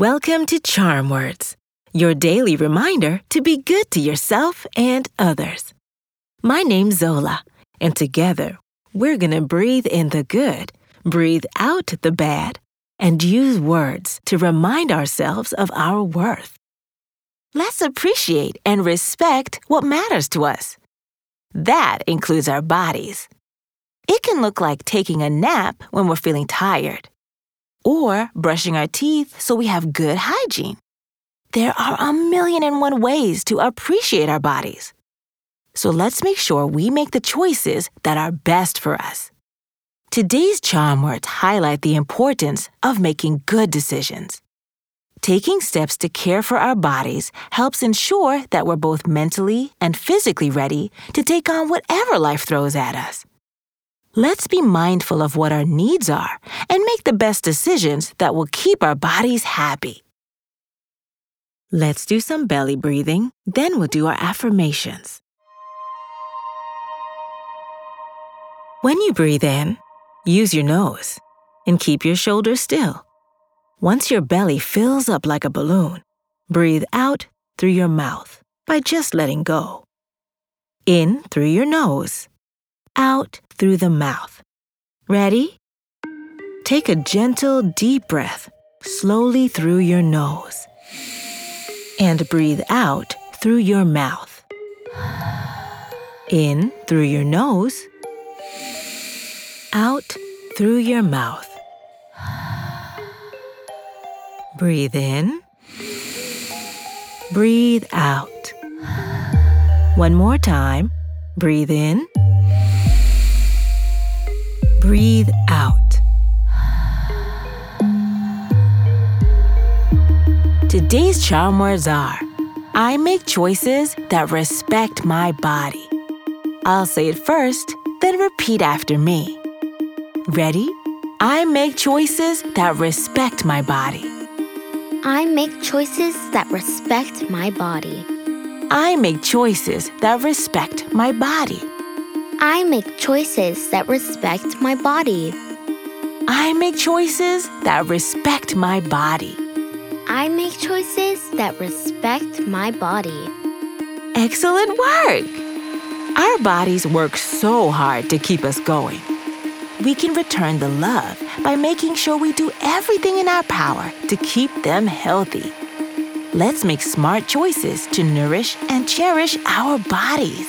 Welcome to Charm Words, your daily reminder to be good to yourself and others. My name's Zola, and together we're going to breathe in the good, breathe out the bad, and use words to remind ourselves of our worth. Let's appreciate and respect what matters to us. That includes our bodies. It can look like taking a nap when we're feeling tired or brushing our teeth so we have good hygiene. There are a million and one ways to appreciate our bodies. So let's make sure we make the choices that are best for us. Today's charm words highlight the importance of making good decisions. Taking steps to care for our bodies helps ensure that we're both mentally and physically ready to take on whatever life throws at us. Let's be mindful of what our needs are and make the best decisions that will keep our bodies happy. Let's do some belly breathing, then we'll do our affirmations. When you breathe in, use your nose and keep your shoulders still. Once your belly fills up like a balloon, breathe out through your mouth by just letting go. In through your nose out through the mouth. Ready? Take a gentle, deep breath slowly through your nose and breathe out through your mouth. In through your nose, out through your mouth. Breathe in, breathe out. One more time. Breathe in breathe out. Today's charm words are I make choices that respect my body. I'll say it first, then repeat after me. Ready? I make choices that respect my body. I make choices that respect my body. I make choices that respect my body. I make choices that respect my body. I make choices that respect my body. I make choices that respect my body. Excellent work! Our bodies work so hard to keep us going. We can return the love by making sure we do everything in our power to keep them healthy. Let's make smart choices to nourish and cherish our bodies.